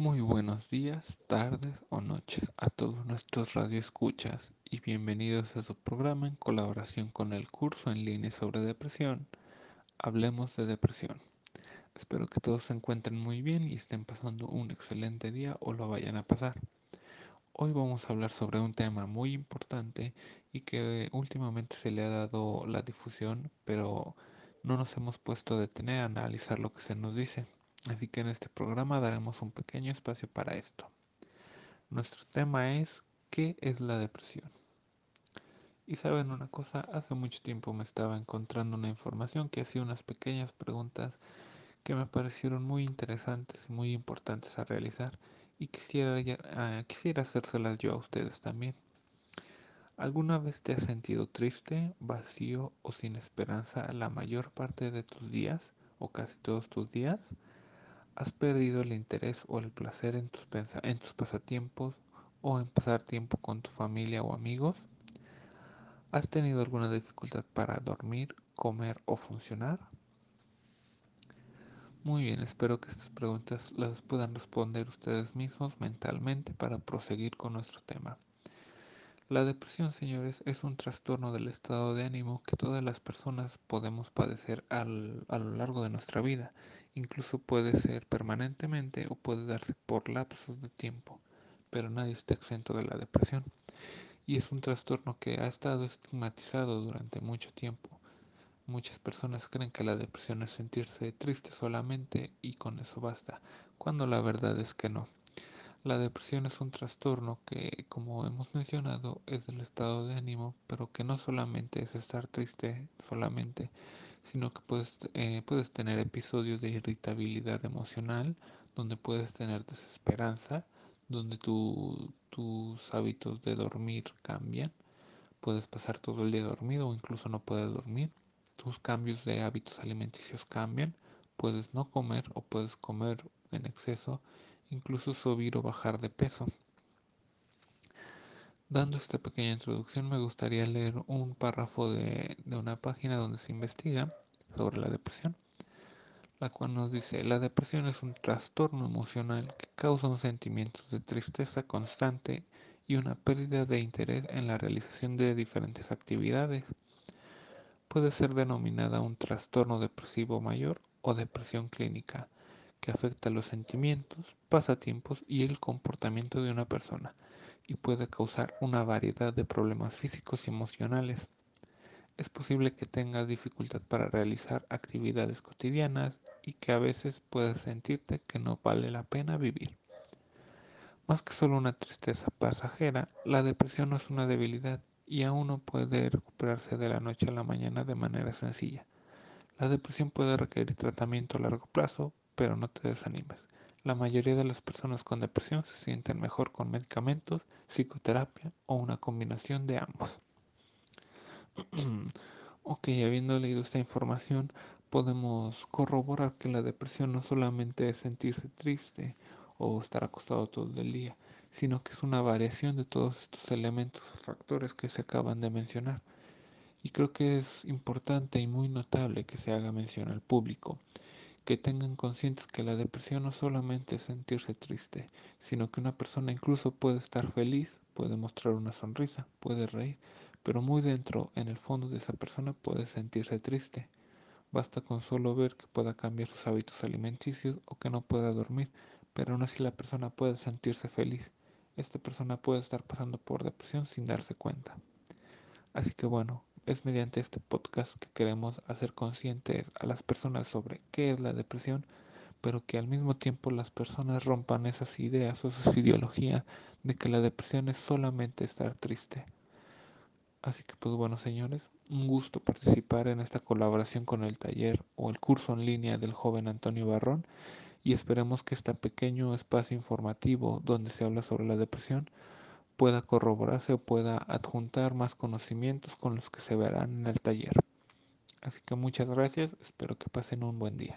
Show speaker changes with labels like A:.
A: Muy buenos días, tardes o noches a todos nuestros radioescuchas y bienvenidos a su programa en colaboración con el curso en línea sobre depresión. Hablemos de depresión. Espero que todos se encuentren muy bien y estén pasando un excelente día o lo vayan a pasar. Hoy vamos a hablar sobre un tema muy importante y que últimamente se le ha dado la difusión, pero no nos hemos puesto a detener a analizar lo que se nos dice. Así que en este programa daremos un pequeño espacio para esto. Nuestro tema es ¿qué es la depresión? Y saben una cosa, hace mucho tiempo me estaba encontrando una información que hacía unas pequeñas preguntas que me parecieron muy interesantes y muy importantes a realizar y quisiera, quisiera hacérselas yo a ustedes también. ¿Alguna vez te has sentido triste, vacío o sin esperanza la mayor parte de tus días o casi todos tus días? ¿Has perdido el interés o el placer en tus, en tus pasatiempos o en pasar tiempo con tu familia o amigos? ¿Has tenido alguna dificultad para dormir, comer o funcionar? Muy bien, espero que estas preguntas las puedan responder ustedes mismos mentalmente para proseguir con nuestro tema. La depresión, señores, es un trastorno del estado de ánimo que todas las personas podemos padecer al, a lo largo de nuestra vida. Incluso puede ser permanentemente o puede darse por lapsos de tiempo, pero nadie está exento de la depresión. Y es un trastorno que ha estado estigmatizado durante mucho tiempo. Muchas personas creen que la depresión es sentirse triste solamente y con eso basta, cuando la verdad es que no. La depresión es un trastorno que, como hemos mencionado, es del estado de ánimo, pero que no solamente es estar triste solamente, sino que puedes, eh, puedes tener episodios de irritabilidad emocional, donde puedes tener desesperanza, donde tu, tus hábitos de dormir cambian, puedes pasar todo el día dormido o incluso no puedes dormir, tus cambios de hábitos alimenticios cambian, puedes no comer o puedes comer en exceso, incluso subir o bajar de peso. Dando esta pequeña introducción me gustaría leer un párrafo de, una página donde se investiga sobre la depresión, la cual nos dice, la depresión es un trastorno emocional que causa un sentimiento de tristeza constante y una pérdida de interés en la realización de diferentes actividades. Puede ser denominada un trastorno depresivo mayor o depresión clínica que afecta los sentimientos, pasatiempos y el comportamiento de una persona y puede causar una variedad de problemas físicos y emocionales. Es posible que tengas dificultad para realizar actividades cotidianas y que a veces puedas sentirte que no vale la pena vivir. Más que solo una tristeza pasajera, la depresión no es una debilidad y aún no puede recuperarse de la noche a la mañana de manera sencilla. La depresión puede requerir tratamiento a largo plazo, pero no te desanimes. La mayoría de las personas con depresión se sienten mejor con medicamentos, psicoterapia o una combinación de ambos. ok, habiendo leído esta información, podemos corroborar que la depresión no solamente es sentirse triste o estar acostado todo el día, sino que es una variación de todos estos elementos o factores que se acaban de mencionar. Y creo que es importante y muy notable que se haga mención al público, que tengan conscientes que la depresión no solamente es sentirse triste, sino que una persona incluso puede estar feliz, puede mostrar una sonrisa, puede reír, pero muy dentro, en el fondo de esa persona puede sentirse triste. Basta con solo ver que pueda cambiar sus hábitos alimenticios o que no pueda dormir, pero aún así la persona puede sentirse feliz. Esta persona puede estar pasando por depresión sin darse cuenta. Así que bueno, es mediante este podcast que queremos hacer conscientes a las personas sobre qué es la depresión, pero que al mismo tiempo las personas rompan esas ideas o esas ideologías de que la depresión es solamente estar triste. Así que pues bueno señores, un gusto participar en esta colaboración con el taller o el curso en línea del joven Antonio Barrón y esperemos que este pequeño espacio informativo donde se habla sobre la depresión pueda corroborarse o pueda adjuntar más conocimientos con los que se verán en el taller. Así que muchas gracias, espero que pasen un buen día.